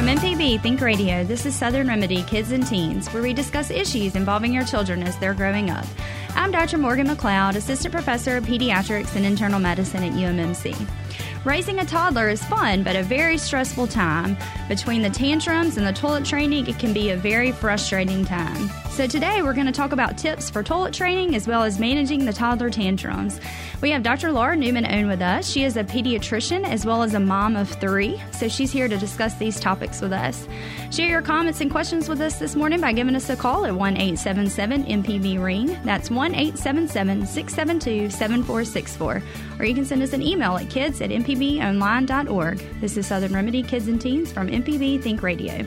From MPB Think Radio, this is Southern Remedy Kids and Teens, where we discuss issues involving your children as they're growing up. I'm Dr. Morgan McLeod, Assistant Professor of Pediatrics and Internal Medicine at UMMC. Raising a toddler is fun, but a very stressful time. Between the tantrums and the toilet training, it can be a very frustrating time. So, today we're going to talk about tips for toilet training as well as managing the toddler tantrums. We have Dr. Laura Newman on with us. She is a pediatrician as well as a mom of three, so she's here to discuss these topics with us. Share your comments and questions with us this morning by giving us a call at 1 877 MPB Ring. That's 1 877 672 7464. Or you can send us an email at kids at mpbonline.org. This is Southern Remedy Kids and Teens from MPB Think Radio.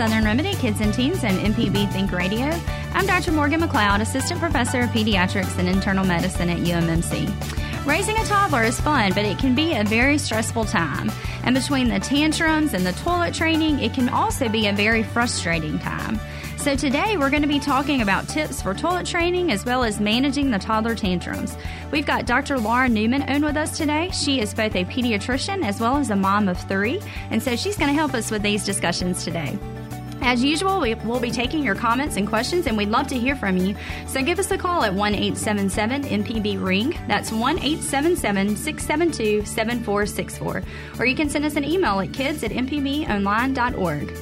Southern Remedy Kids and Teens and MPB Think Radio. I'm Dr. Morgan McLeod, Assistant Professor of Pediatrics and Internal Medicine at UMMC. Raising a toddler is fun, but it can be a very stressful time. And between the tantrums and the toilet training, it can also be a very frustrating time. So, today we're going to be talking about tips for toilet training as well as managing the toddler tantrums. We've got Dr. Laura Newman on with us today. She is both a pediatrician as well as a mom of three, and so she's going to help us with these discussions today. As usual, we will be taking your comments and questions, and we'd love to hear from you. So give us a call at 1 877 MPB Ring. That's 1 877 672 7464. Or you can send us an email at kids at mpbonline.org.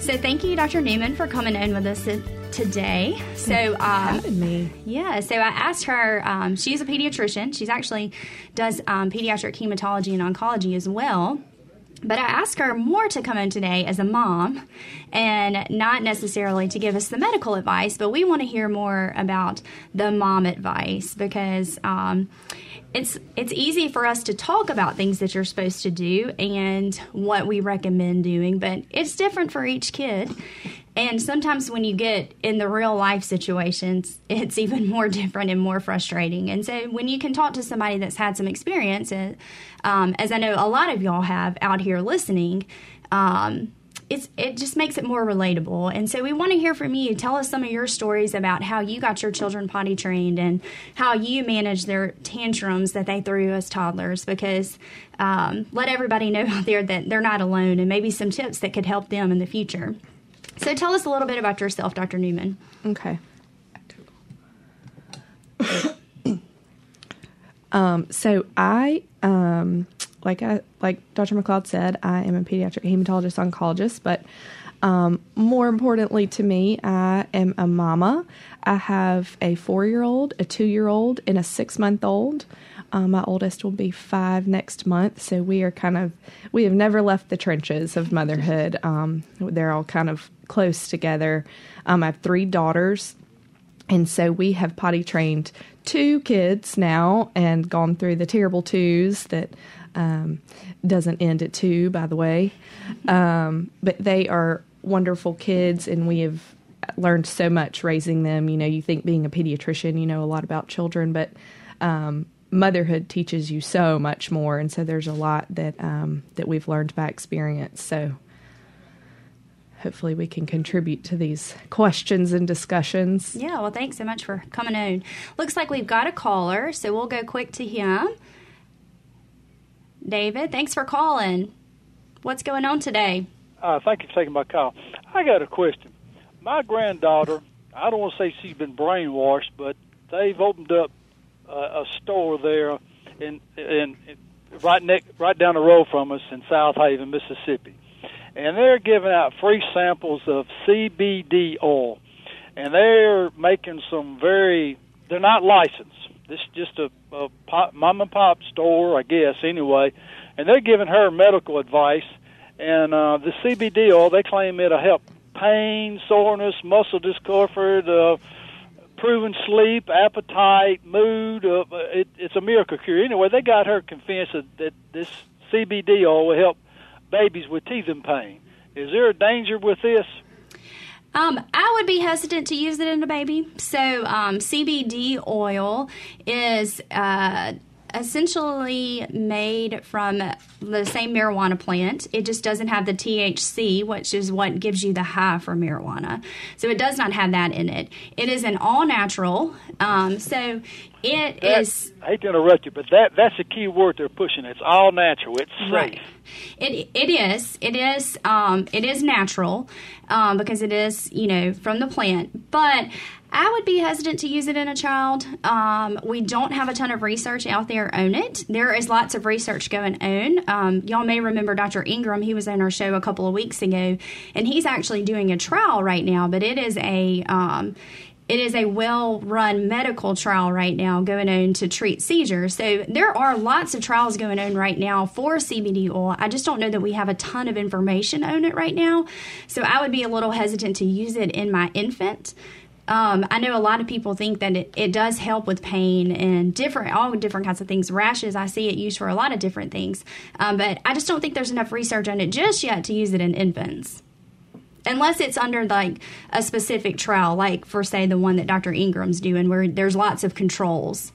So thank you, Dr. Newman, for coming in with us today. So, um, me. Yeah. So I asked her. Um, she's a pediatrician. She's actually does um, pediatric hematology and oncology as well. But I asked her more to come in today as a mom and not necessarily to give us the medical advice, but we want to hear more about the mom advice because um, it's it's easy for us to talk about things that you're supposed to do and what we recommend doing, but it's different for each kid. And sometimes when you get in the real life situations, it's even more different and more frustrating. And so when you can talk to somebody that's had some experience, uh, um, as I know a lot of y'all have out here listening, um, it's, it just makes it more relatable. And so we want to hear from you. Tell us some of your stories about how you got your children potty trained and how you manage their tantrums that they threw as toddlers because um, let everybody know out there that they're not alone and maybe some tips that could help them in the future. So tell us a little bit about yourself, Dr. Newman. Okay. um, so I, um, like I, like Dr. McLeod said, I am a pediatric hematologist oncologist, but um, more importantly to me, I am a mama. I have a four year old, a two year old, and a six month old. Um, my oldest will be five next month, so we are kind of we have never left the trenches of motherhood. Um, they're all kind of close together. Um, I have three daughters, and so we have potty trained two kids now and gone through the terrible twos that um, doesn't end at two, by the way. Um, but they are wonderful kids, and we have learned so much raising them. You know, you think being a pediatrician, you know a lot about children, but um, motherhood teaches you so much more, and so there's a lot that um, that we've learned by experience. So hopefully we can contribute to these questions and discussions. Yeah, well, thanks so much for coming on. Looks like we've got a caller, so we'll go quick to him. David, thanks for calling. What's going on today? Uh, thank you for taking my call. I got a question. My granddaughter, I don't want to say she's been brainwashed, but they've opened up a store there in in, right next right down the road from us in Southaven, Mississippi, and they're giving out free samples of CBD oil, and they're making some very. They're not licensed. This is just a, a pop, mom and pop store, I guess. Anyway, and they're giving her medical advice, and uh, the CBD oil they claim it'll help pain, soreness, muscle discomfort. Uh, proven sleep, appetite, mood. Uh, it, it's a miracle cure. Anyway, they got her convinced that, that this CBD oil will help babies with teething pain. Is there a danger with this? Um, I would be hesitant to use it in a baby. So, um, CBD oil is uh, essentially made from the same marijuana plant. It just doesn't have the THC, which is what gives you the high for marijuana. So, it does not have that in it. It is an all natural. Um, so, it That- is. I hate to interrupt you, but that that's the key word they're pushing. It's all natural. It's safe. Right. It it is it is um, it is natural um, because it is you know from the plant, but. I would be hesitant to use it in a child. Um, we don't have a ton of research out there on it. There is lots of research going on. Um, y'all may remember Dr. Ingram. He was on our show a couple of weeks ago, and he's actually doing a trial right now. But it is a um, it is a well run medical trial right now going on to treat seizures. So there are lots of trials going on right now for CBD oil. I just don't know that we have a ton of information on it right now. So I would be a little hesitant to use it in my infant. Um, I know a lot of people think that it, it does help with pain and different, all different kinds of things. Rashes, I see it used for a lot of different things. Um, but I just don't think there's enough research on it just yet to use it in infants unless it's under like a specific trial like for say the one that dr ingram's doing where there's lots of controls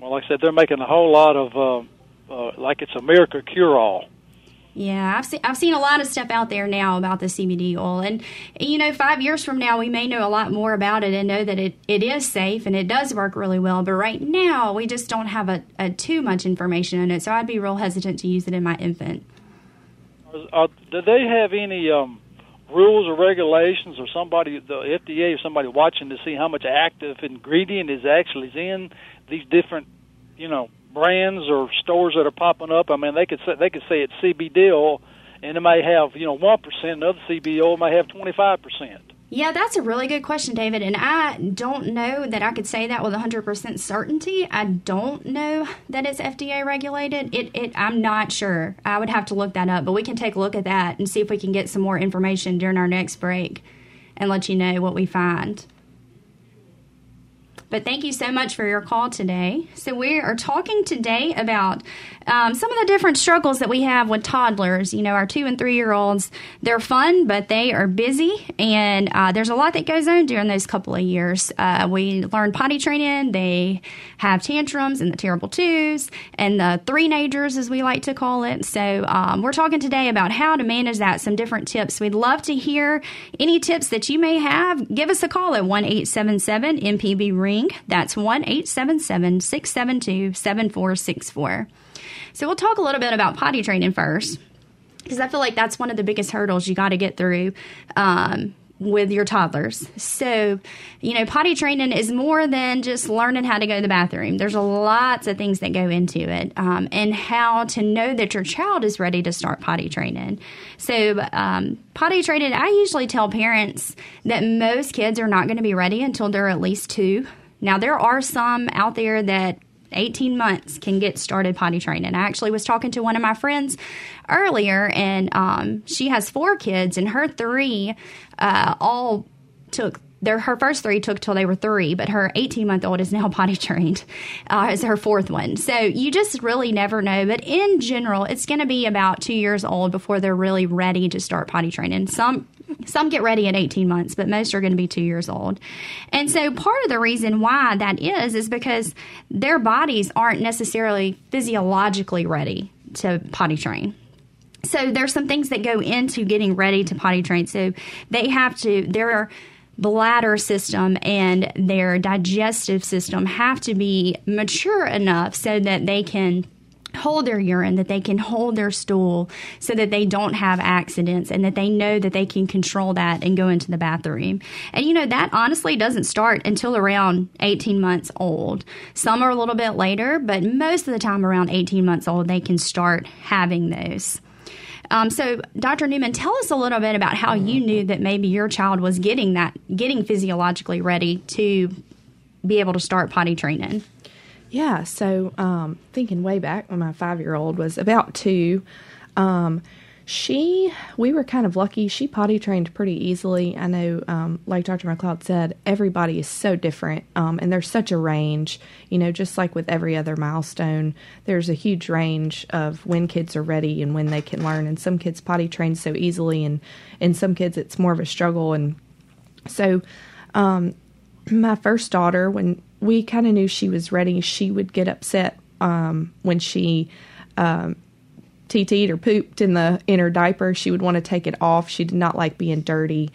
Well, like I said, they're making a whole lot of uh, uh, like it's a miracle cure-all. Yeah i've seen i've seen a lot of stuff out there now about the cbd oil and you know five years from now we may know a lot more about it and know that it, it is safe and it does work really well but right now we just don't have a, a too much information on it so i'd be real hesitant to use it in my infant. Uh, do they have any um, rules or regulations, or somebody, the FDA, or somebody watching to see how much active ingredient is actually in these different, you know, brands or stores that are popping up? I mean, they could say they could say it's CBD oil, and it may have you know one percent, and other CBD oil may have twenty five percent. Yeah, that's a really good question, David. And I don't know that I could say that with 100% certainty. I don't know that it's FDA regulated. It, it, I'm not sure. I would have to look that up, but we can take a look at that and see if we can get some more information during our next break and let you know what we find. But thank you so much for your call today. So, we are talking today about um, some of the different struggles that we have with toddlers. You know, our two and three year olds, they're fun, but they are busy, and uh, there's a lot that goes on during those couple of years. Uh, we learn potty training, they have tantrums and the terrible twos, and the three nagers, as we like to call it. So, um, we're talking today about how to manage that, some different tips. We'd love to hear any tips that you may have. Give us a call at 1 877 MPB Ring. That's 1 877 672 7464. So we'll talk a little bit about potty training first, because I feel like that's one of the biggest hurdles you got to get through um, with your toddlers. So, you know, potty training is more than just learning how to go to the bathroom. There's lots of things that go into it, um, and how to know that your child is ready to start potty training. So, um, potty training, I usually tell parents that most kids are not going to be ready until they're at least two. Now, there are some out there that 18 months can get started potty training. I actually was talking to one of my friends earlier, and um, she has four kids, and her three uh, all took. Their, her first three took till they were three, but her 18 month old is now potty trained uh, as her fourth one. So you just really never know. But in general, it's going to be about two years old before they're really ready to start potty training. Some some get ready at 18 months, but most are going to be two years old. And so part of the reason why that is is because their bodies aren't necessarily physiologically ready to potty train. So there's some things that go into getting ready to potty train. So they have to their bladder system and their digestive system have to be mature enough so that they can hold their urine, that they can hold their stool so that they don't have accidents and that they know that they can control that and go into the bathroom. And you know, that honestly doesn't start until around 18 months old. Some are a little bit later, but most of the time around 18 months old, they can start having those. Um, so, Dr. Newman, tell us a little bit about how you knew that maybe your child was getting that, getting physiologically ready to be able to start potty training. Yeah, so um, thinking way back when my five year old was about two, um, She, we were kind of lucky. She potty trained pretty easily. I know, um, like Dr. McLeod said, everybody is so different, um, and there's such a range. You know, just like with every other milestone, there's a huge range of when kids are ready and when they can learn. And some kids potty train so easily, and in some kids it's more of a struggle. And so, um, my first daughter, when we kind of knew she was ready, she would get upset um, when she um, TT'd or pooped in the inner diaper. She would want to take it off. She did not like being dirty.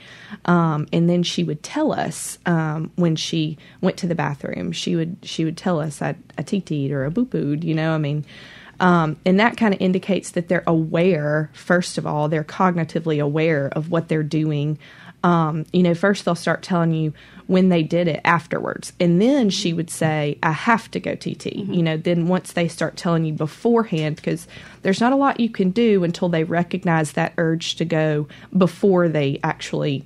Um, and then she would tell us um, when she went to the bathroom. She would she would tell us I, I TT'd or a boo booed. You know, I mean. Um, and that kind of indicates that they're aware, first of all, they're cognitively aware of what they're doing. Um, you know, first they'll start telling you when they did it afterwards. And then she would say, I have to go TT. Mm-hmm. You know, then once they start telling you beforehand, because there's not a lot you can do until they recognize that urge to go before they actually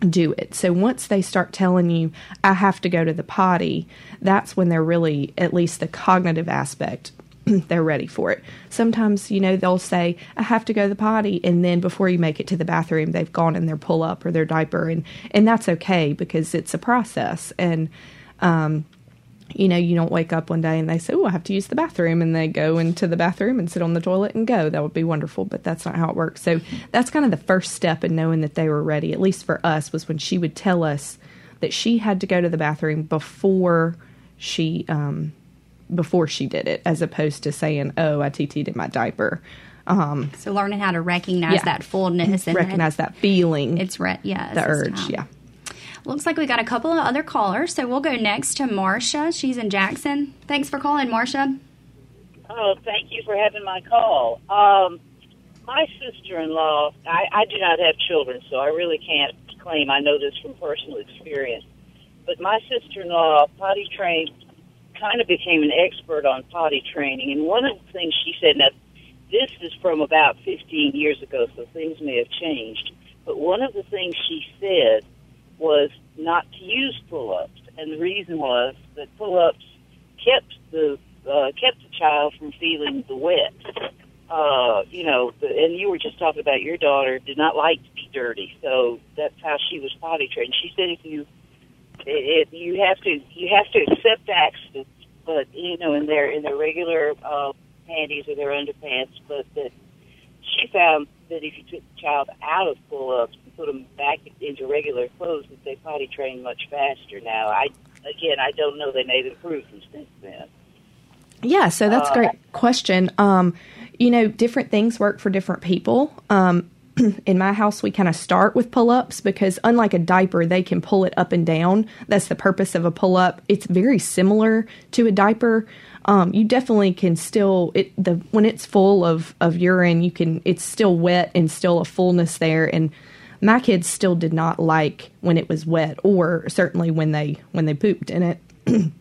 do it. So once they start telling you, I have to go to the potty, that's when they're really, at least the cognitive aspect, they're ready for it. Sometimes, you know, they'll say, I have to go to the potty. And then before you make it to the bathroom, they've gone in their pull up or their diaper. And, and that's okay because it's a process. And, um, you know, you don't wake up one day and they say, Oh, I have to use the bathroom. And they go into the bathroom and sit on the toilet and go. That would be wonderful, but that's not how it works. So that's kind of the first step in knowing that they were ready, at least for us, was when she would tell us that she had to go to the bathroom before she, um, before she did it, as opposed to saying, "Oh, I TT'd in my diaper." Um, so learning how to recognize yeah. that fullness and recognize that, that feeling. It's re- yeah, the urge. Yeah. Looks like we got a couple of other callers, so we'll go next to Marcia. She's in Jackson. Thanks for calling, Marcia. Oh, thank you for having my call. Um, my sister-in-law, I, I do not have children, so I really can't claim I know this from personal experience. But my sister-in-law potty trained kind of became an expert on potty training. And one of the things she said, now this is from about 15 years ago, so things may have changed. But one of the things she said was not to use pull-ups, and the reason was that pull-ups kept the uh, kept the child from feeling the wet. Uh, you know, the, and you were just talking about your daughter did not like to be dirty, so that's how she was potty trained. She said if you it, it, you have to you have to accept accidents, but you know in their in their regular uh, panties or their underpants. But that she found that if you took the child out of pull-ups and put them back into regular clothes, that they potty train much faster. Now, I again, I don't know. They have improved since then. Yeah, so that's a great uh, question. Um, you know, different things work for different people. Um, in my house, we kind of start with pull ups because, unlike a diaper, they can pull it up and down. That's the purpose of a pull up. It's very similar to a diaper. Um, you definitely can still it the when it's full of of urine, you can it's still wet and still a fullness there. And my kids still did not like when it was wet, or certainly when they when they pooped in it.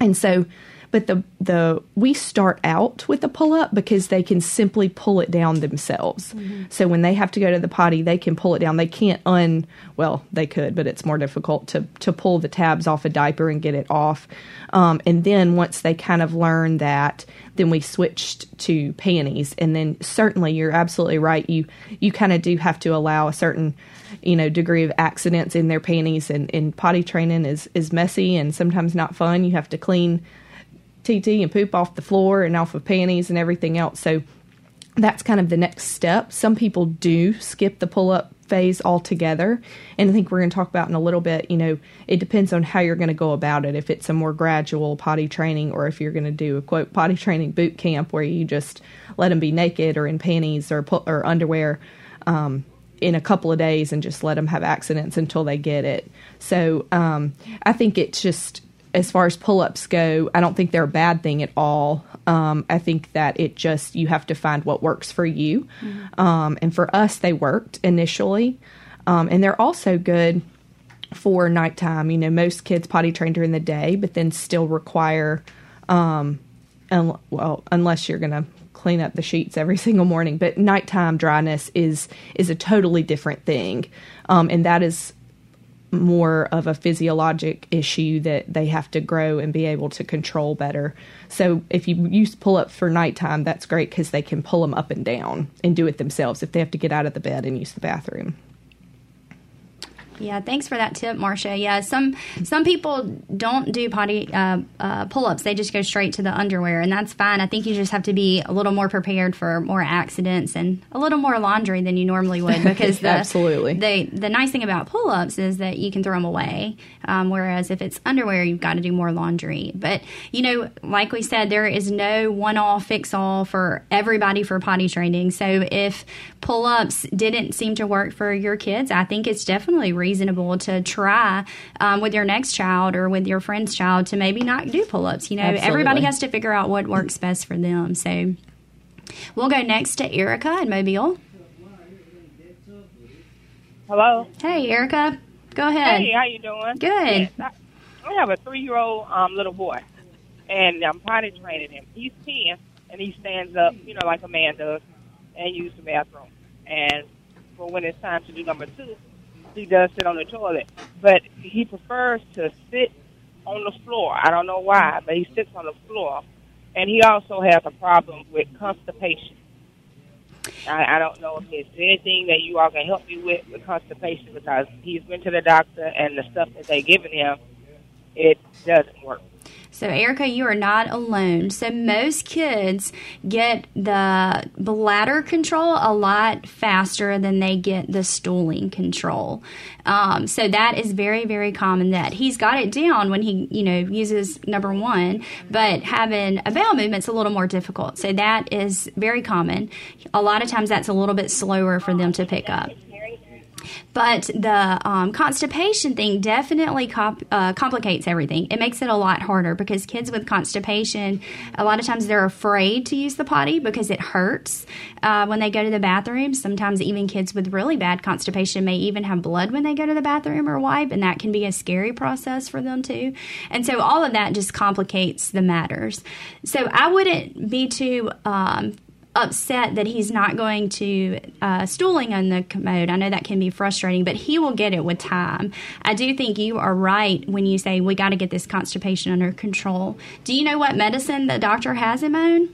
and so but the the we start out with the pull up because they can simply pull it down themselves. Mm-hmm. So when they have to go to the potty, they can pull it down. They can't un well, they could, but it's more difficult to to pull the tabs off a diaper and get it off. Um, and then once they kind of learn that, then we switched to panties. And then certainly you're absolutely right. You you kind of do have to allow a certain you know degree of accidents in their panties and, and potty training is is messy and sometimes not fun you have to clean TT and poop off the floor and off of panties and everything else. So that's kind of the next step. Some people do skip the pull up phase altogether. And I think we're going to talk about in a little bit, you know, it depends on how you're going to go about it. If it's a more gradual potty training or if you're going to do a quote potty training boot camp where you just let them be naked or in panties or, or underwear. Um, in a couple of days and just let them have accidents until they get it. So um, I think it's just as far as pull ups go, I don't think they're a bad thing at all. Um, I think that it just, you have to find what works for you. Mm-hmm. Um, and for us, they worked initially. Um, and they're also good for nighttime. You know, most kids potty train during the day, but then still require, um, un- well, unless you're going to clean up the sheets every single morning. But nighttime dryness is is a totally different thing, um, and that is more of a physiologic issue that they have to grow and be able to control better. So if you use pull up for nighttime, that's great because they can pull them up and down and do it themselves if they have to get out of the bed and use the bathroom. Yeah, thanks for that tip, Marcia. Yeah, some some people don't do potty uh, uh, pull ups; they just go straight to the underwear, and that's fine. I think you just have to be a little more prepared for more accidents and a little more laundry than you normally would. Because the, absolutely the the nice thing about pull ups is that you can throw them away, um, whereas if it's underwear, you've got to do more laundry. But you know, like we said, there is no one all fix all for everybody for potty training. So if pull ups didn't seem to work for your kids, I think it's definitely reasonable to try um, with your next child or with your friend's child to maybe not do pull ups. You know, Absolutely. everybody has to figure out what works best for them. So we'll go next to Erica in Mobile. Hello. Hey, Erica, go ahead. Hey, how you doing? Good. Yes, I, I have a three-year-old um, little boy, and I'm potty training him. He's ten, and he stands up, you know, like a man does, and use the bathroom. And for when it's time to do number two, he does sit on the toilet, but he prefers to sit on the floor. I don't know why, but he sits on the floor, and he also has a problem with constipation. I, I don't know if there's anything that you all can help me with with constipation because he's been to the doctor and the stuff that they've given him, it doesn't work. So, Erica, you are not alone. So, most kids get the bladder control a lot faster than they get the stooling control. Um, so, that is very, very common that he's got it down when he, you know, uses number one, but having a bowel movement's a little more difficult. So, that is very common. A lot of times, that's a little bit slower for them to pick up. But the um, constipation thing definitely comp- uh, complicates everything. It makes it a lot harder because kids with constipation, a lot of times they're afraid to use the potty because it hurts uh, when they go to the bathroom. Sometimes even kids with really bad constipation may even have blood when they go to the bathroom or wipe, and that can be a scary process for them too. And so all of that just complicates the matters. So I wouldn't be too um, upset that he's not going to uh, stooling on the commode. I know that can be frustrating, but he will get it with time. I do think you are right when you say we got to get this constipation under control. Do you know what medicine the doctor has him on?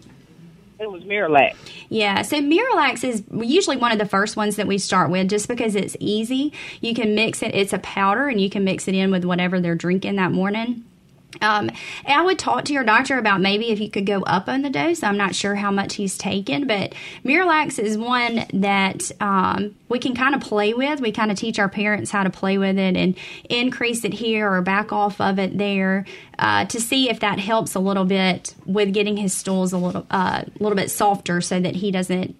It was Miralax. Yeah, so Miralax is usually one of the first ones that we start with just because it's easy. You can mix it, it's a powder, and you can mix it in with whatever they're drinking that morning. Um, I would talk to your doctor about maybe if you could go up on the dose. I'm not sure how much he's taken, but Miralax is one that um, we can kind of play with. We kind of teach our parents how to play with it and increase it here or back off of it there uh, to see if that helps a little bit with getting his stools a little a uh, little bit softer so that he doesn't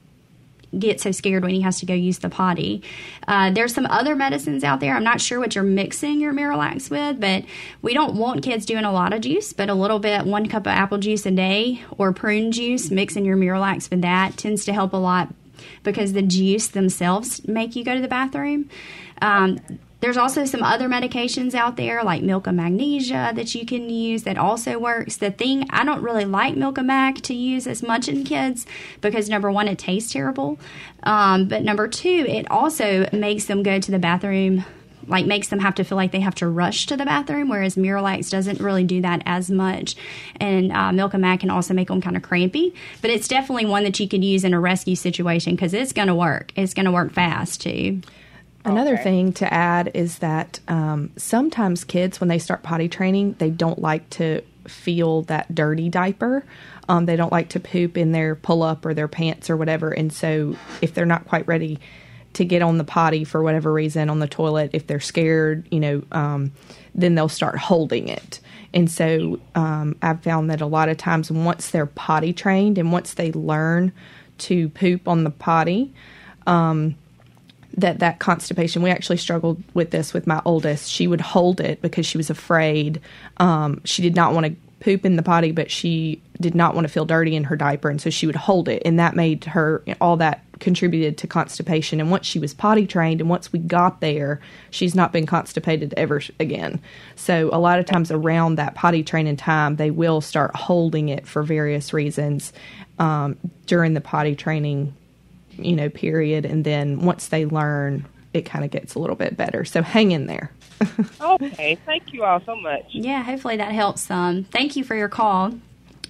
get so scared when he has to go use the potty. Uh, there's some other medicines out there. I'm not sure what you're mixing your Miralax with, but we don't want kids doing a lot of juice, but a little bit, one cup of apple juice a day or prune juice, mixing your Miralax with that tends to help a lot because the juice themselves make you go to the bathroom. Um, there's also some other medications out there like Milk of Magnesia that you can use that also works. The thing I don't really like Milk of Mag to use as much in kids because number one, it tastes terrible, um, but number two, it also makes them go to the bathroom like makes them have to feel like they have to rush to the bathroom, whereas Miralax doesn't really do that as much. And uh, Milk and Mag can also make them kind of crampy, but it's definitely one that you could use in a rescue situation because it's going to work. It's going to work fast too. Another Okay. thing to add is that um, sometimes kids, when they start potty training, they don't like to feel that dirty diaper. Um, they don't like to poop in their pull up or their pants or whatever. And so, if they're not quite ready to get on the potty for whatever reason on the toilet, if they're scared, you know, um, then they'll start holding it. And so, um, I've found that a lot of times, once they're potty trained and once they learn to poop on the potty, that that constipation we actually struggled with this with my oldest. She would hold it because she was afraid. Um, she did not want to poop in the potty but she did not want to feel dirty in her diaper and so she would hold it and that made her all that contributed to constipation. And once she was potty trained and once we got there she's not been constipated ever again. So a lot of times around that potty training time they will start holding it for various reasons um, during the potty training you know period and then once they learn it kind of gets a little bit better. So hang in there. okay, thank you all so much. Yeah, hopefully that helps some. Thank you for your call.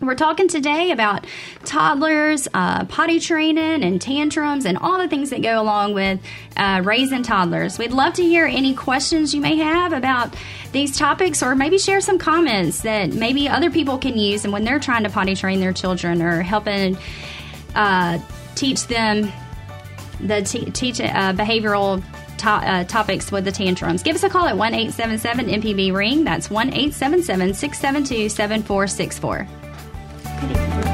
We're talking today about toddlers, uh, potty training, and tantrums, and all the things that go along with uh, raising toddlers. We'd love to hear any questions you may have about these topics, or maybe share some comments that maybe other people can use and when they're trying to potty train their children or helping uh, teach them the t- teach uh, behavioral to- uh, topics with the tantrums. Give us a call at 1 877 MPB Ring. That's 1 877 672 7464.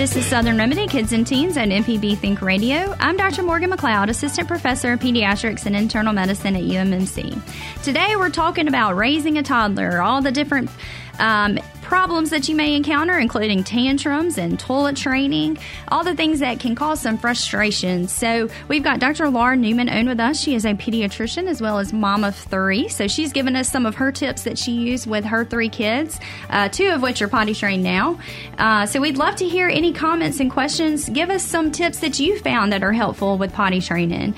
This is Southern Remedy Kids and Teens on MPB Think Radio. I'm Dr. Morgan McLeod, Assistant Professor of Pediatrics and Internal Medicine at UMMC. Today we're talking about raising a toddler, all the different um, problems that you may encounter, including tantrums and toilet training, all the things that can cause some frustration. So, we've got Dr. Laura Newman on with us. She is a pediatrician as well as mom of three. So, she's given us some of her tips that she used with her three kids, uh, two of which are potty trained now. Uh, so, we'd love to hear any comments and questions. Give us some tips that you found that are helpful with potty training.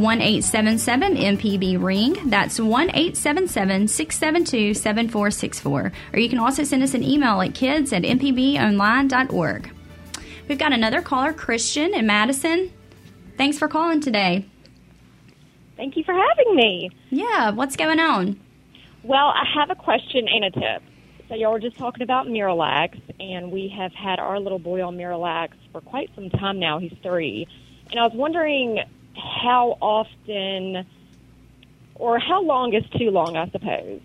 1 877 MPB Ring. That's 1 877 672 7464. Or you can also send us an email at kids at mpbonline.org. We've got another caller, Christian in Madison. Thanks for calling today. Thank you for having me. Yeah, what's going on? Well, I have a question and a tip. So, y'all were just talking about Miralax, and we have had our little boy on Miralax for quite some time now. He's three. And I was wondering how often or how long is too long, I suppose,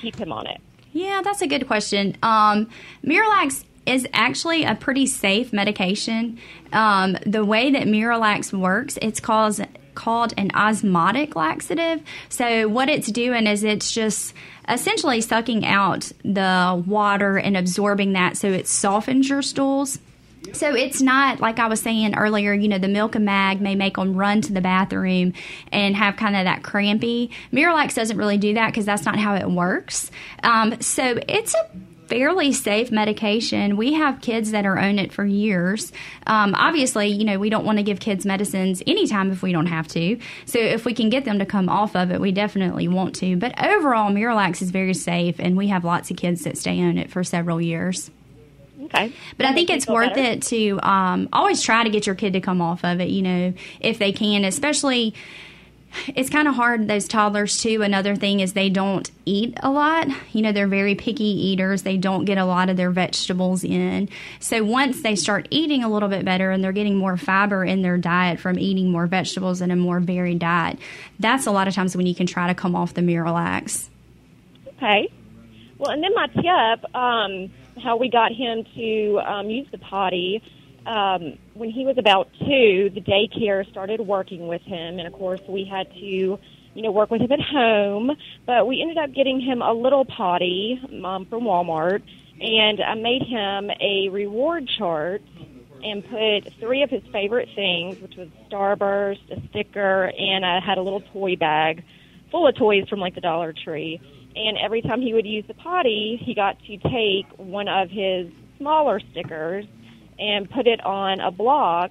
keep him on it? Yeah, that's a good question. Um, Miralax is actually a pretty safe medication. Um, the way that Miralax works, it's called called an osmotic laxative. So what it's doing is it's just essentially sucking out the water and absorbing that so it softens your stools. So it's not like I was saying earlier, you know, the milk and mag may make them run to the bathroom and have kind of that crampy. Miralax doesn't really do that because that's not how it works. Um, so it's a fairly safe medication. We have kids that are on it for years. Um, obviously, you know, we don't want to give kids medicines anytime if we don't have to. So if we can get them to come off of it, we definitely want to. But overall, Miralax is very safe, and we have lots of kids that stay on it for several years. Okay. But I think it's worth better. it to um, always try to get your kid to come off of it, you know, if they can, especially it's kind of hard those toddlers too. Another thing is they don't eat a lot. You know they're very picky eaters. They don't get a lot of their vegetables in. So once they start eating a little bit better and they're getting more fiber in their diet from eating more vegetables and a more varied diet that's a lot of times when you can try to come off the miralax. Okay. Well and then my tip um, how we got him to um, use the potty. Um, when he was about two, the daycare started working with him, and of course, we had to, you know, work with him at home. But we ended up getting him a little potty um, from Walmart, and I made him a reward chart and put three of his favorite things, which was Starburst, a sticker, and I had a little toy bag full of toys from like the Dollar Tree and every time he would use the potty, he got to take one of his smaller stickers and put it on a block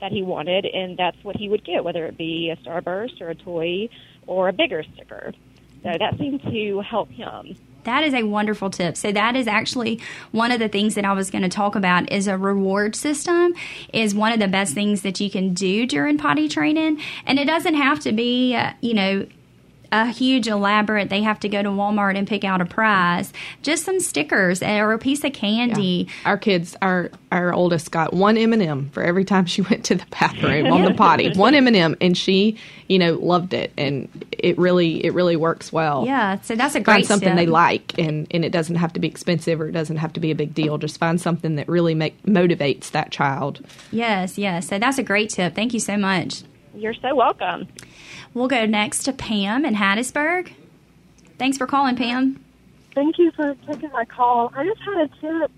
that he wanted, and that's what he would get, whether it be a starburst or a toy or a bigger sticker. So that seemed to help him. That is a wonderful tip. So that is actually one of the things that I was going to talk about is a reward system is one of the best things that you can do during potty training. And it doesn't have to be, uh, you know, a huge elaborate. They have to go to Walmart and pick out a prize. Just some stickers or a piece of candy. Our kids, our our oldest got one M and m for every time she went to the bathroom on the potty. One M and m and she, you know, loved it, and it really it really works well. Yeah, so that's a great Find something tip. they like, and and it doesn't have to be expensive or it doesn't have to be a big deal. Just find something that really make motivates that child. Yes, yes. So that's a great tip. Thank you so much. You're so welcome. We'll go next to Pam in Hattiesburg. Thanks for calling, Pam. Thank you for taking my call. I just had a tip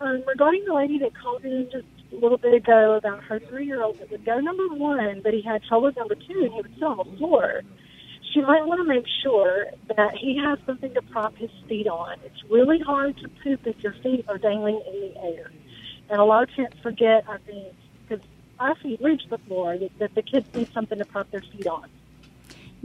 um, regarding the lady that called in just a little bit ago about her three-year-old that would go number one, but he had trouble with number two, and he would sit on the floor. She might want to make sure that he has something to prop his feet on. It's really hard to poop if your feet are dangling in the air, and a lot of parents forget, I think, because our feet reach the floor, that the kids need something to prop their feet on.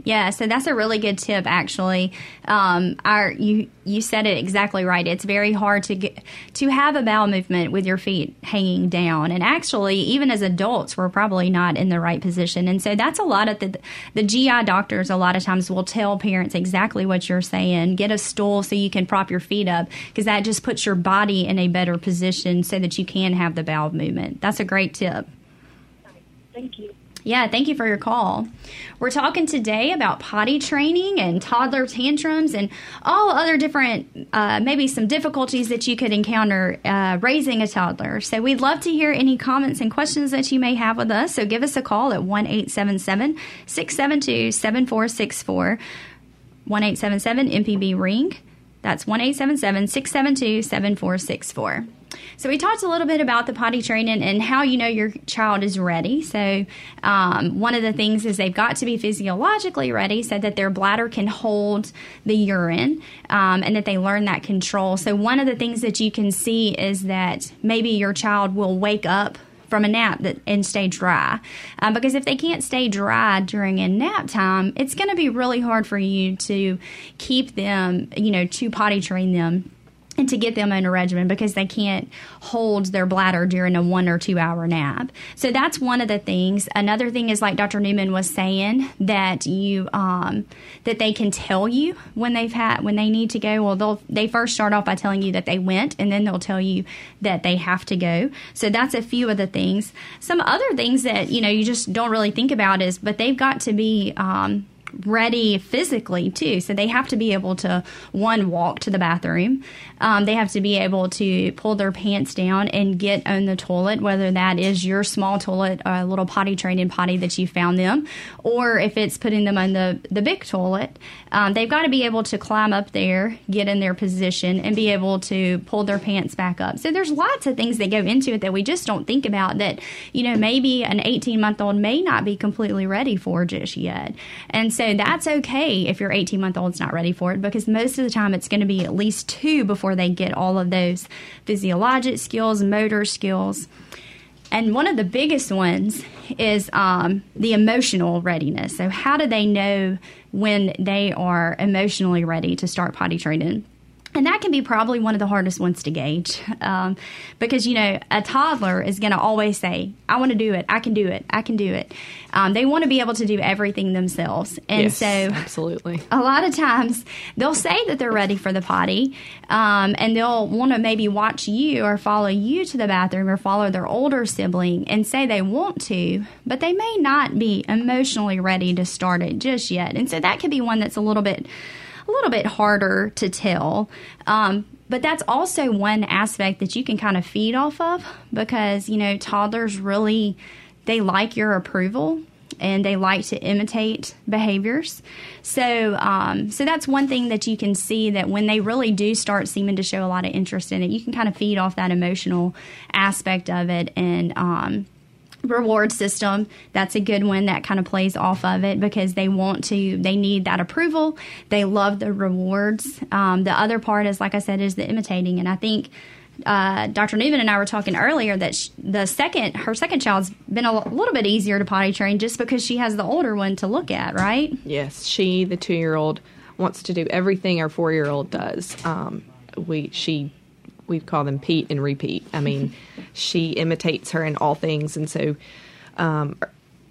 Yeah, so that's a really good tip. Actually, um, our you you said it exactly right. It's very hard to get to have a bowel movement with your feet hanging down, and actually, even as adults, we're probably not in the right position. And so that's a lot of the the GI doctors. A lot of times will tell parents exactly what you're saying. Get a stool so you can prop your feet up because that just puts your body in a better position so that you can have the bowel movement. That's a great tip. Thank you. Yeah, thank you for your call. We're talking today about potty training and toddler tantrums and all other different, uh, maybe some difficulties that you could encounter uh, raising a toddler. So we'd love to hear any comments and questions that you may have with us. So give us a call at 1 877 672 7464. 1 877 MPB Ring. That's 1 877 672 7464. So, we talked a little bit about the potty training and how you know your child is ready. So, um, one of the things is they've got to be physiologically ready so that their bladder can hold the urine um, and that they learn that control. So, one of the things that you can see is that maybe your child will wake up from a nap that and stay dry. Um, because if they can't stay dry during a nap time, it's going to be really hard for you to keep them, you know, to potty train them and to get them on a regimen because they can't hold their bladder during a one or two hour nap. So that's one of the things. Another thing is like Dr. Newman was saying that you um, that they can tell you when they've had when they need to go. Well, they'll they first start off by telling you that they went, and then they'll tell you that they have to go. So that's a few of the things. Some other things that you know you just don't really think about is, but they've got to be. Um, ready physically too. So they have to be able to one walk to the bathroom. Um, they have to be able to pull their pants down and get on the toilet, whether that is your small toilet, a little potty training potty that you found them, or if it's putting them on the the big toilet. Um, they've got to be able to climb up there, get in their position, and be able to pull their pants back up. So there's lots of things that go into it that we just don't think about. That you know maybe an 18 month old may not be completely ready for just yet, and so that's okay if your 18 month old's not ready for it because most of the time it's going to be at least two before they get all of those physiologic skills, motor skills. And one of the biggest ones is um, the emotional readiness. So, how do they know when they are emotionally ready to start potty training? And that can be probably one of the hardest ones to gauge um, because, you know, a toddler is going to always say, I want to do it. I can do it. I can do it. Um, they want to be able to do everything themselves. And yes, so, absolutely. a lot of times they'll say that they're ready for the potty um, and they'll want to maybe watch you or follow you to the bathroom or follow their older sibling and say they want to, but they may not be emotionally ready to start it just yet. And so that could be one that's a little bit a little bit harder to tell. Um, but that's also one aspect that you can kind of feed off of because, you know, toddlers really they like your approval and they like to imitate behaviors. So, um, so that's one thing that you can see that when they really do start seeming to show a lot of interest in it, you can kind of feed off that emotional aspect of it and. Um, reward system that's a good one that kind of plays off of it because they want to they need that approval they love the rewards um, the other part is like i said is the imitating and i think uh, Dr. Newman and I were talking earlier that sh- the second her second child's been a l- little bit easier to potty train just because she has the older one to look at, right? Yes, she, the two year old, wants to do everything our four year old does. Um, we she we call them Pete and repeat. I mean, she imitates her in all things, and so um,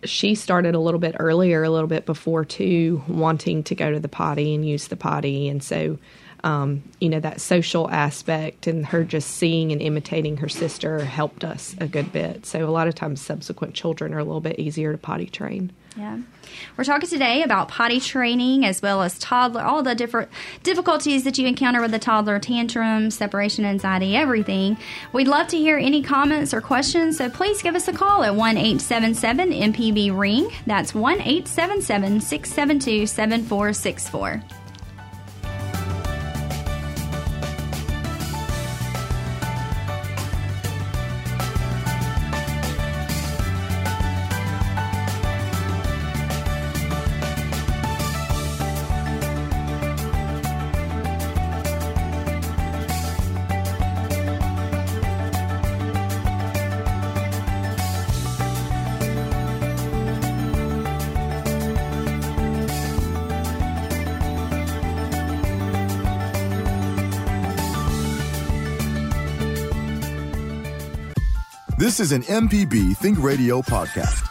she started a little bit earlier, a little bit before too, wanting to go to the potty and use the potty, and so um, you know that social aspect and her just seeing and imitating her sister helped us a good bit. So a lot of times, subsequent children are a little bit easier to potty train. Yeah. We're talking today about potty training as well as toddler, all the different difficulties that you encounter with the toddler tantrum, separation anxiety, everything. We'd love to hear any comments or questions, so please give us a call at 1 877 MPB Ring. That's 1 877 672 7464. Is an MPB Think Radio podcast.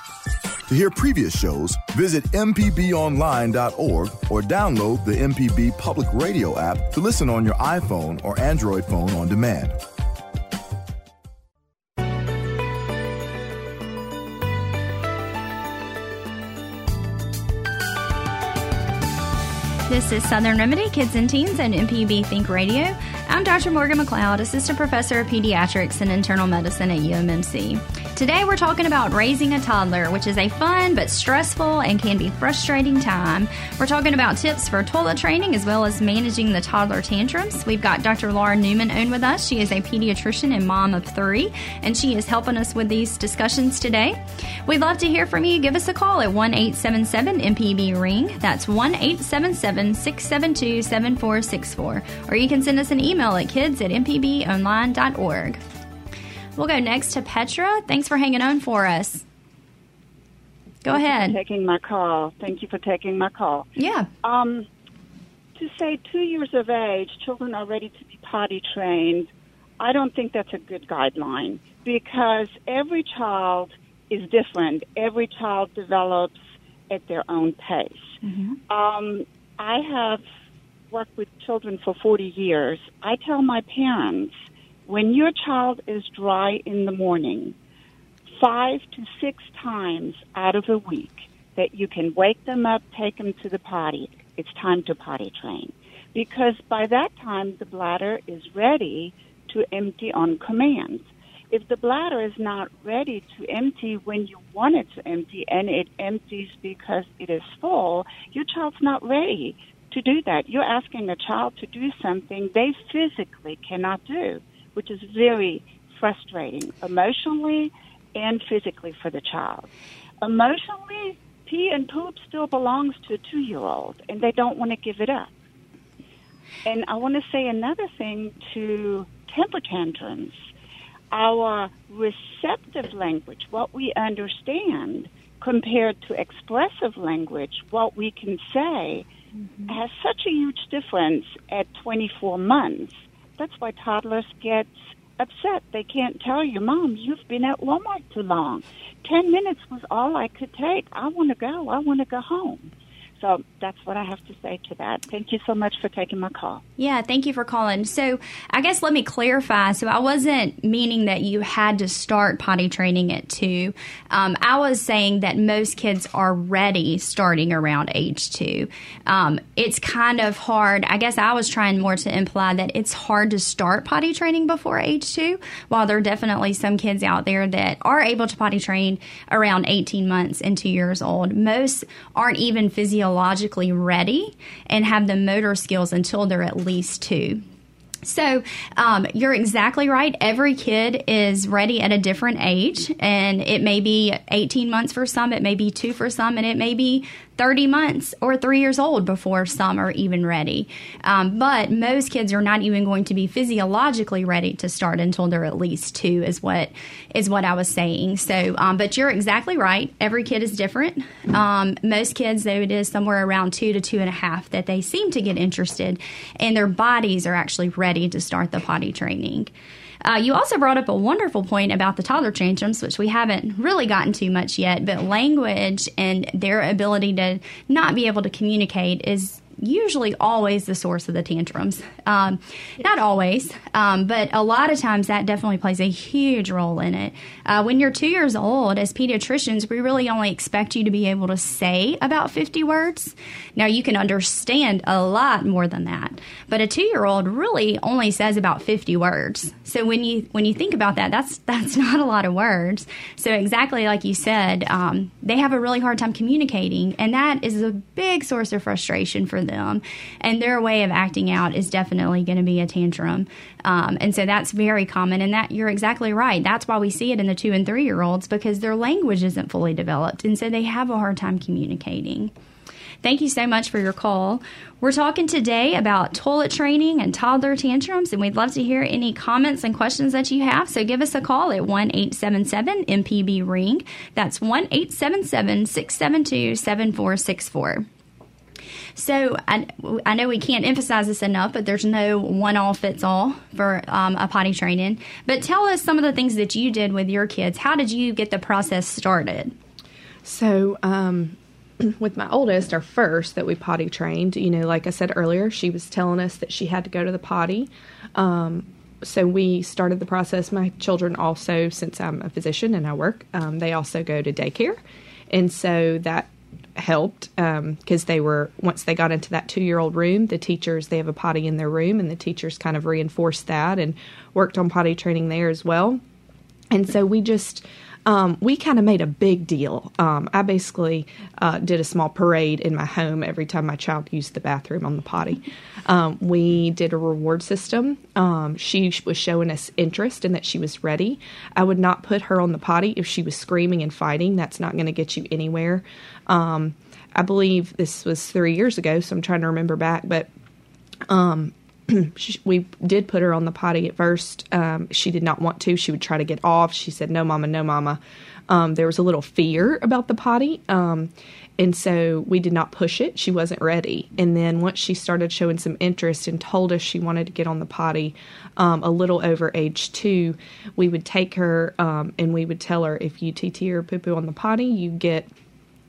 To hear previous shows, visit MPBOnline.org or download the MPB Public Radio app to listen on your iPhone or Android phone on demand. This is Southern Remedy Kids and Teens and MPB Think Radio. I'm Dr. Morgan McLeod, Assistant Professor of Pediatrics and Internal Medicine at UMMC. Today we're talking about raising a toddler, which is a fun but stressful and can be frustrating time. We're talking about tips for toilet training as well as managing the toddler tantrums. We've got Dr. Laura Newman on with us. She is a pediatrician and mom of three, and she is helping us with these discussions today. We'd love to hear from you. Give us a call at 1 877 MPB Ring. That's 1 877 672 7464. Or you can send us an email at kids at mpbonline.org. We'll go next to Petra. Thanks for hanging on for us. Go Thank ahead. You for taking my call. Thank you for taking my call. Yeah. Um, to say two years of age, children are ready to be potty trained. I don't think that's a good guideline because every child is different. Every child develops at their own pace. Um, I have worked with children for 40 years. I tell my parents when your child is dry in the morning, five to six times out of a week, that you can wake them up, take them to the potty. It's time to potty train. Because by that time, the bladder is ready to empty on command. If the bladder is not ready to empty when you want it to empty and it empties because it is full, your child's not ready to do that. You're asking a child to do something they physically cannot do, which is very frustrating emotionally and physically for the child. Emotionally, pee and poop still belongs to a two year old and they don't want to give it up. And I want to say another thing to temper tantrums. Our receptive language, what we understand, compared to expressive language, what we can say, mm-hmm. has such a huge difference at 24 months. That's why toddlers get upset. They can't tell you, Mom, you've been at Walmart too long. 10 minutes was all I could take. I want to go. I want to go home. So that's what I have to say to that. Thank you so much for taking my call. Yeah, thank you for calling. So, I guess let me clarify. So, I wasn't meaning that you had to start potty training at two. Um, I was saying that most kids are ready starting around age two. Um, it's kind of hard. I guess I was trying more to imply that it's hard to start potty training before age two, while there are definitely some kids out there that are able to potty train around 18 months and two years old. Most aren't even physiologically ready and have the motor skills until they're at least two. So, um, you're exactly right. Every kid is ready at a different age, and it may be 18 months for some, it may be two for some, and it may be 30 months or three years old before some are even ready. Um, but most kids are not even going to be physiologically ready to start until they're at least two, is what is what I was saying. So, um, but you're exactly right. Every kid is different. Um, most kids, though, it is somewhere around two to two and a half that they seem to get interested, and their bodies are actually ready to start the potty training. Uh, you also brought up a wonderful point about the toddler tantrums, which we haven't really gotten to much yet, but language and their ability to not be able to communicate is usually always the source of the tantrums. Um, not always, um, but a lot of times that definitely plays a huge role in it. Uh, when you're two years old, as pediatricians, we really only expect you to be able to say about 50 words. Now, you can understand a lot more than that, but a two year old really only says about 50 words. So when you when you think about that, that's that's not a lot of words. So exactly like you said, um, they have a really hard time communicating, and that is a big source of frustration for them. And their way of acting out is definitely going to be a tantrum. Um, and so that's very common. And that you're exactly right. That's why we see it in the two and three year olds because their language isn't fully developed, and so they have a hard time communicating. Thank you so much for your call. We're talking today about toilet training and toddler tantrums, and we'd love to hear any comments and questions that you have. So give us a call at 1 877 MPB Ring. That's 1 877 672 7464. So I, I know we can't emphasize this enough, but there's no one all fits all for um, a potty training. But tell us some of the things that you did with your kids. How did you get the process started? So, um, with my oldest, our first that we potty trained, you know, like I said earlier, she was telling us that she had to go to the potty. Um, so we started the process. My children also, since I'm a physician and I work, um, they also go to daycare, and so that helped because um, they were once they got into that two year old room, the teachers they have a potty in their room, and the teachers kind of reinforced that and worked on potty training there as well. And so we just um, we kind of made a big deal. Um, I basically uh, did a small parade in my home every time my child used the bathroom on the potty. Um, we did a reward system. Um, she was showing us interest and that she was ready. I would not put her on the potty if she was screaming and fighting. That's not going to get you anywhere. Um, I believe this was three years ago, so I'm trying to remember back, but um, we did put her on the potty at first. Um, she did not want to. She would try to get off. She said, "No, mama, no, mama." Um, there was a little fear about the potty, um, and so we did not push it. She wasn't ready. And then once she started showing some interest and told us she wanted to get on the potty, um, a little over age two, we would take her um, and we would tell her, "If you TT or poo poo on the potty, you get."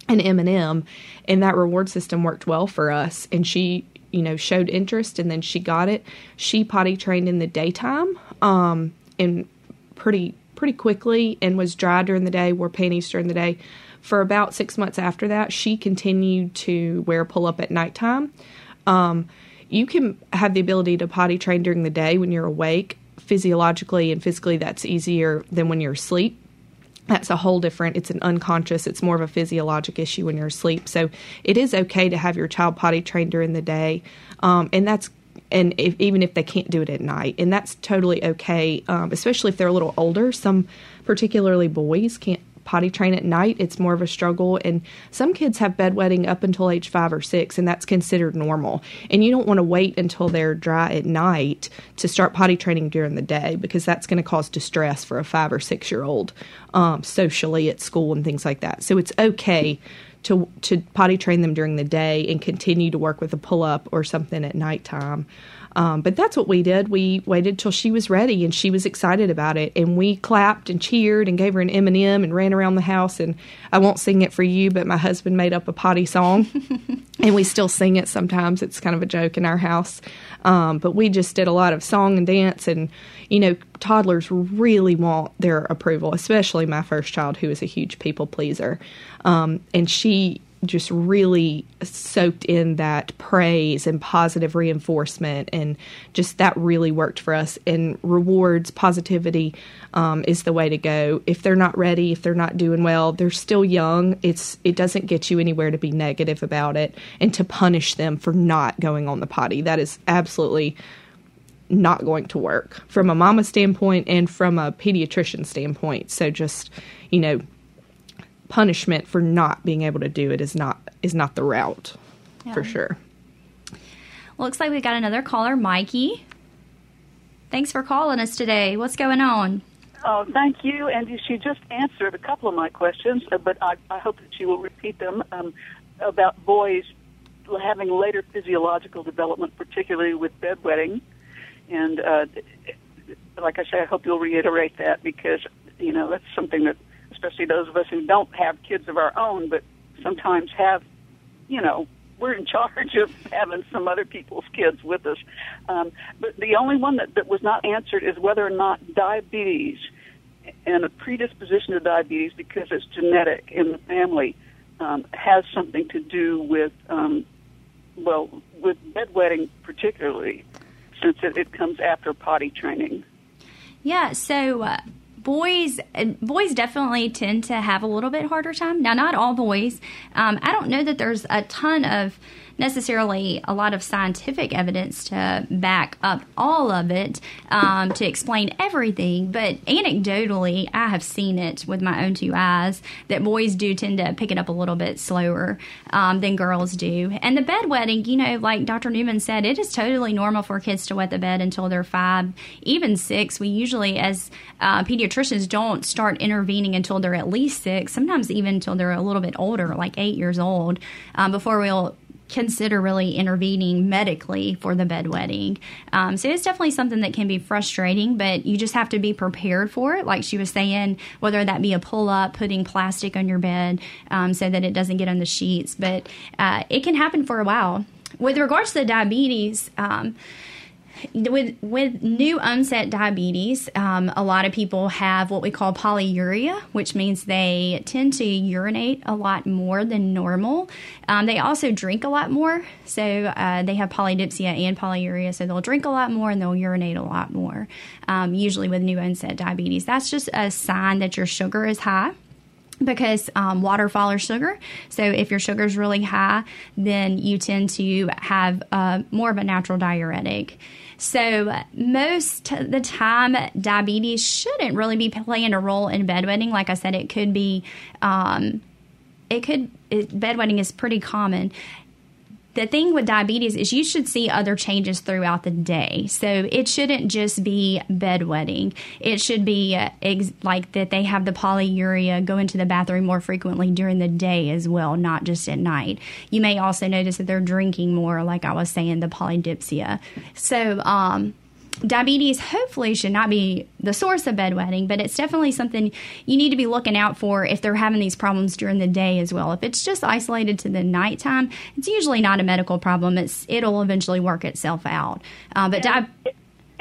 an M&M and that reward system worked well for us and she you know showed interest and then she got it. She potty trained in the daytime um, and pretty pretty quickly and was dry during the day wore panties during the day. For about six months after that she continued to wear pull up at nighttime. Um, you can have the ability to potty train during the day when you're awake. Physiologically and physically that's easier than when you're asleep that's a whole different it's an unconscious it's more of a physiologic issue when you're asleep. So it is okay to have your child potty trained during the day um, and that's and if, even if they can't do it at night and that's totally okay um, especially if they're a little older. Some particularly boys can't potty train at night, it's more of a struggle. And some kids have bedwetting up until age five or six, and that's considered normal. And you don't want to wait until they're dry at night to start potty training during the day because that's going to cause distress for a five or six year old um, socially at school and things like that. So it's okay to to potty train them during the day and continue to work with a pull up or something at nighttime. Um, but that's what we did. We waited till she was ready, and she was excited about it. And we clapped and cheered and gave her an M and m and ran around the house. And I won't sing it for you, but my husband made up a potty song, and we still sing it sometimes. It's kind of a joke in our house. Um, but we just did a lot of song and dance, and you know, toddlers really want their approval, especially my first child, who is a huge people pleaser. Um, and she just really soaked in that praise and positive reinforcement. And just that really worked for us. And rewards positivity um, is the way to go. If they're not ready if they're not doing well they're still young. It's it doesn't get you anywhere to be negative about it and to punish them for not going on the potty. That is absolutely not going to work from a mama standpoint and from a pediatrician standpoint. So just you know punishment for not being able to do it is not is not the route yeah. for sure. looks like we got another caller, Mikey. Thanks for calling us today. What's going on? Oh, thank you. And she just answered a couple of my questions, uh, but I, I hope that she will repeat them um, about boys having later physiological development, particularly with bedwetting. And uh, like I say, I hope you'll reiterate that because you know that's something that, especially those of us who don't have kids of our own, but sometimes have, you know, we're in charge of having some other people's kids with us. Um, but the only one that, that was not answered is whether or not diabetes and a predisposition to diabetes because it's genetic in the family um, has something to do with um, well with bedwetting particularly since it, it comes after potty training. Yeah, so uh, boys boys definitely tend to have a little bit harder time. Now, not all boys. Um, I don't know that there's a ton of necessarily a lot of scientific evidence to back up all of it um, to explain everything, but anecdotally, I have seen it with my own two eyes that boys do tend to pick it up a little bit slower um, than girls do. And the bedwetting, you know, like Dr. Newman said, it is totally normal for kids to wet the bed until they're five, even six. We usually, as uh, pediatricians, don't start intervening until they're at least six, sometimes even until they're a little bit older, like eight years old, um, before we'll consider really intervening medically for the bedwetting. Um, so it's definitely something that can be frustrating, but you just have to be prepared for it. Like she was saying, whether that be a pull up, putting plastic on your bed um, so that it doesn't get on the sheets, but uh, it can happen for a while. With regards to the diabetes, um, with with new onset diabetes, um, a lot of people have what we call polyuria, which means they tend to urinate a lot more than normal. Um, they also drink a lot more, so uh, they have polydipsia and polyuria, so they'll drink a lot more and they'll urinate a lot more. Um, usually with new onset diabetes, that's just a sign that your sugar is high because um, water follows sugar. So if your sugar is really high, then you tend to have uh, more of a natural diuretic. So most of the time, diabetes shouldn't really be playing a role in bedwetting. Like I said, it could be. Um, it could it, bedwetting is pretty common the thing with diabetes is you should see other changes throughout the day. So it shouldn't just be bedwetting. It should be uh, ex- like that they have the polyuria, go into the bathroom more frequently during the day as well, not just at night. You may also notice that they're drinking more, like I was saying, the polydipsia. So, um, diabetes hopefully should not be the source of bedwetting, but it's definitely something you need to be looking out for if they're having these problems during the day as well. If it's just isolated to the nighttime, it's usually not a medical problem. It's it'll eventually work itself out. Uh, but di-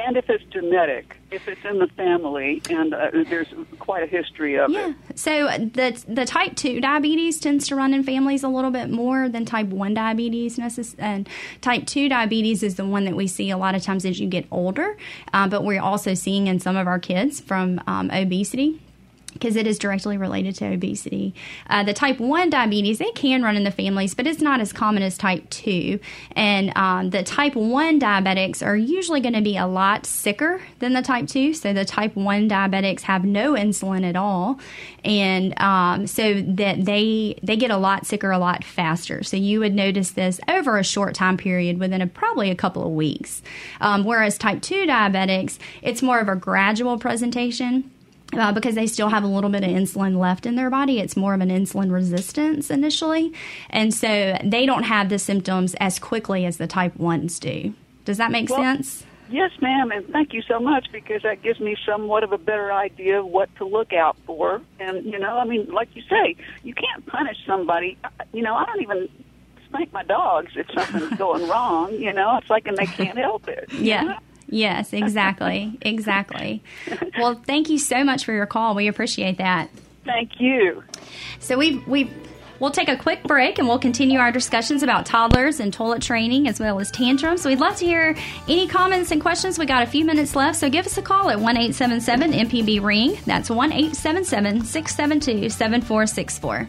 and if it's genetic, if it's in the family, and uh, there's quite a history of yeah. it. So the the type two diabetes tends to run in families a little bit more than type one diabetes. Necess- and type two diabetes is the one that we see a lot of times as you get older, uh, but we're also seeing in some of our kids from um, obesity because it is directly related to obesity. Uh, the type 1 diabetes, it can run in the families, but it's not as common as type 2. And um, the type 1 diabetics are usually going to be a lot sicker than the type 2. So the type 1 diabetics have no insulin at all. And um, so that they, they get a lot sicker a lot faster. So you would notice this over a short time period within a, probably a couple of weeks. Um, whereas type 2 diabetics, it's more of a gradual presentation uh, because they still have a little bit of insulin left in their body. It's more of an insulin resistance initially. And so they don't have the symptoms as quickly as the type 1s do. Does that make well, sense? Yes, ma'am, and thank you so much because that gives me somewhat of a better idea of what to look out for. And, you know, I mean, like you say, you can't punish somebody. You know, I don't even spank my dogs if something's going wrong. You know, it's like, and they can't help it. Yeah. know? Yes, exactly. exactly. Well, thank you so much for your call. We appreciate that. Thank you. So we've we've We'll take a quick break and we'll continue our discussions about toddlers and toilet training as well as tantrums. We'd love to hear any comments and questions. We got a few minutes left, so give us a call at 1 877 MPB Ring. That's 1 877 672 7464.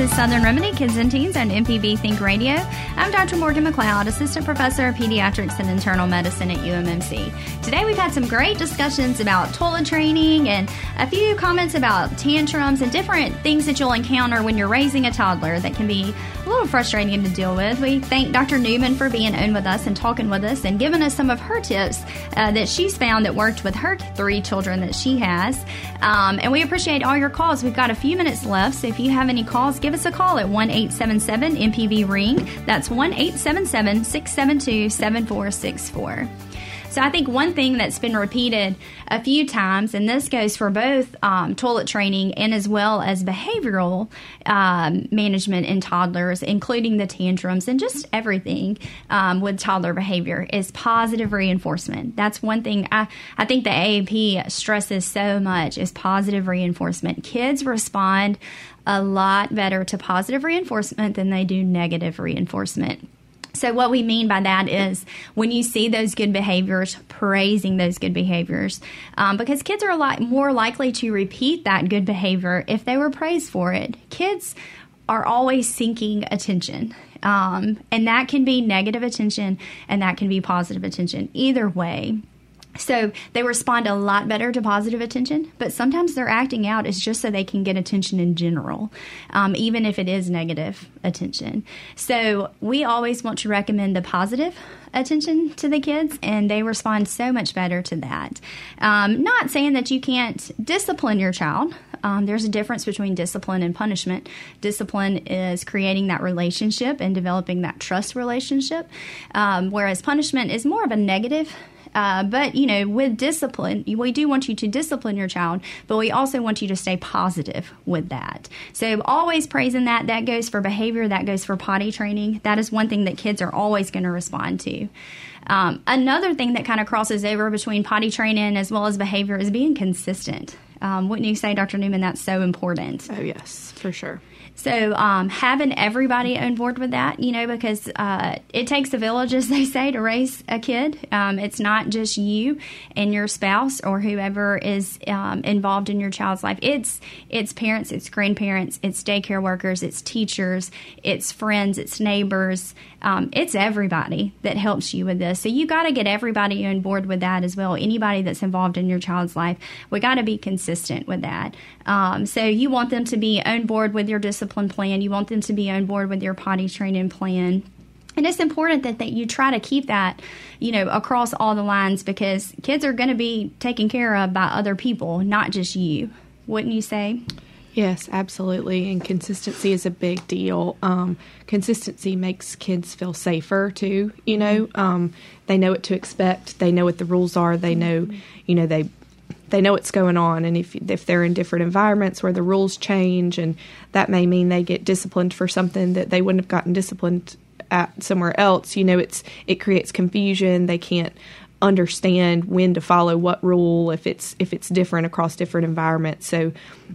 This is Southern Remedy Kids and Teens on MPB Think Radio. I'm Dr. Morgan McLeod, Assistant Professor of Pediatrics and Internal Medicine at UMMC. Today we've had some great discussions about toilet training and a few comments about tantrums and different things that you'll encounter when you're raising a toddler that can be a little frustrating to deal with. We thank Dr. Newman for being on with us and talking with us and giving us some of her tips uh, that she's found that worked with her three children that she has. Um, and we appreciate all your calls. We've got a few minutes left, so if you have any calls, give us a call at 1 877 MPB Ring. That's 1 877 672 7464. So I think one thing that's been repeated a few times, and this goes for both um, toilet training and as well as behavioral um, management in toddlers, including the tantrums and just everything um, with toddler behavior, is positive reinforcement. That's one thing I, I think the AAP stresses so much is positive reinforcement. Kids respond a lot better to positive reinforcement than they do negative reinforcement. So, what we mean by that is when you see those good behaviors, praising those good behaviors, um, because kids are a lot more likely to repeat that good behavior if they were praised for it. Kids are always seeking attention. Um, and that can be negative attention and that can be positive attention. Either way, so they respond a lot better to positive attention, but sometimes their acting out is just so they can get attention in general, um, even if it is negative attention. So we always want to recommend the positive attention to the kids, and they respond so much better to that. Um, not saying that you can't discipline your child. Um, there's a difference between discipline and punishment. Discipline is creating that relationship and developing that trust relationship, um, whereas punishment is more of a negative uh, but you know, with discipline, we do want you to discipline your child, but we also want you to stay positive with that. So always praising that. That goes for behavior. That goes for potty training. That is one thing that kids are always going to respond to. Um, another thing that kind of crosses over between potty training as well as behavior is being consistent. Um, wouldn't you say, Dr. Newman, that's so important? Oh, yes, for sure. So um, having everybody on board with that, you know, because uh, it takes a village, as they say, to raise a kid. Um, it's not just you and your spouse or whoever is um, involved in your child's life. It's it's parents, it's grandparents, it's daycare workers, it's teachers, it's friends, it's neighbors, um, it's everybody that helps you with this. So you got to get everybody on board with that as well. Anybody that's involved in your child's life, we got to be consistent with that. Um, so you want them to be on board with your discipline plan. You want them to be on board with your potty training plan. And it's important that, that you try to keep that, you know, across all the lines because kids are going to be taken care of by other people, not just you. Wouldn't you say? Yes, absolutely. And consistency is a big deal. Um, consistency makes kids feel safer too. You know, um, they know what to expect. They know what the rules are. They know, you know, they they know what's going on. And if if they're in different environments where the rules change, and that may mean they get disciplined for something that they wouldn't have gotten disciplined at somewhere else. You know, it's it creates confusion. They can't understand when to follow what rule if it's if it's different across different environments. So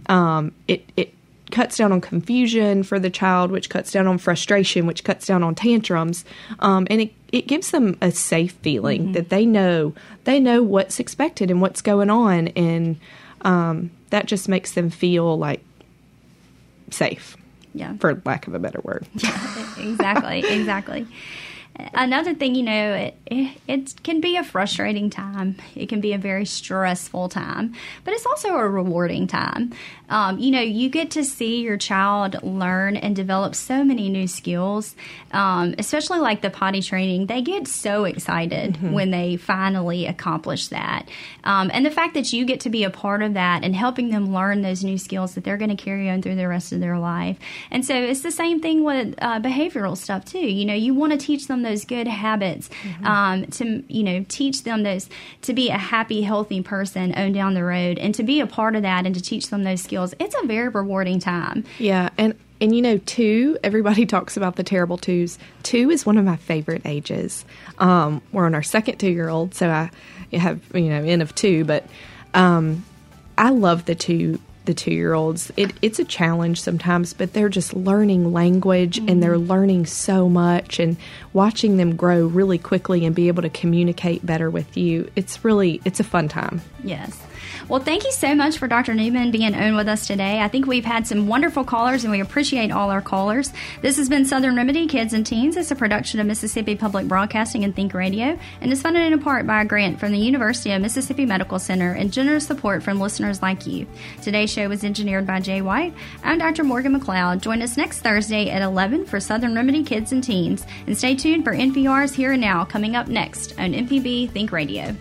um, it it cuts down on confusion for the child, which cuts down on frustration, which cuts down on tantrums, um, and it it gives them a safe feeling mm-hmm. that they know they know what's expected and what's going on, and um, that just makes them feel like safe. Yeah, for lack of a better word. Yeah, exactly, exactly another thing, you know, it, it, it, can be a frustrating time. It can be a very stressful time, but it's also a rewarding time. Um, you know, you get to see your child learn and develop so many new skills, um, especially like the potty training. They get so excited mm-hmm. when they finally accomplish that. Um, and the fact that you get to be a part of that and helping them learn those new skills that they're going to carry on through the rest of their life. And so it's the same thing with uh, behavioral stuff, too. You know, you want to teach them those good habits mm-hmm. um, to you know teach them those to be a happy healthy person on down the road and to be a part of that and to teach them those skills it's a very rewarding time yeah and and you know, two, everybody talks about the terrible twos. Two is one of my favorite ages. Um, we're on our second two year old, so I have, you know, N of two, but um, I love the two the two year olds. It, it's a challenge sometimes, but they're just learning language mm-hmm. and they're learning so much and watching them grow really quickly and be able to communicate better with you. It's really it's a fun time. Yes. Well, thank you so much for Dr. Newman being on with us today. I think we've had some wonderful callers and we appreciate all our callers. This has been Southern Remedy Kids and Teens. It's a production of Mississippi Public Broadcasting and Think Radio and is funded in part by a grant from the University of Mississippi Medical Center and generous support from listeners like you. Today's show was engineered by Jay White. I'm Dr. Morgan McLeod. Join us next Thursday at 11 for Southern Remedy Kids and Teens and stay tuned for NPR's Here and Now coming up next on MPB Think Radio.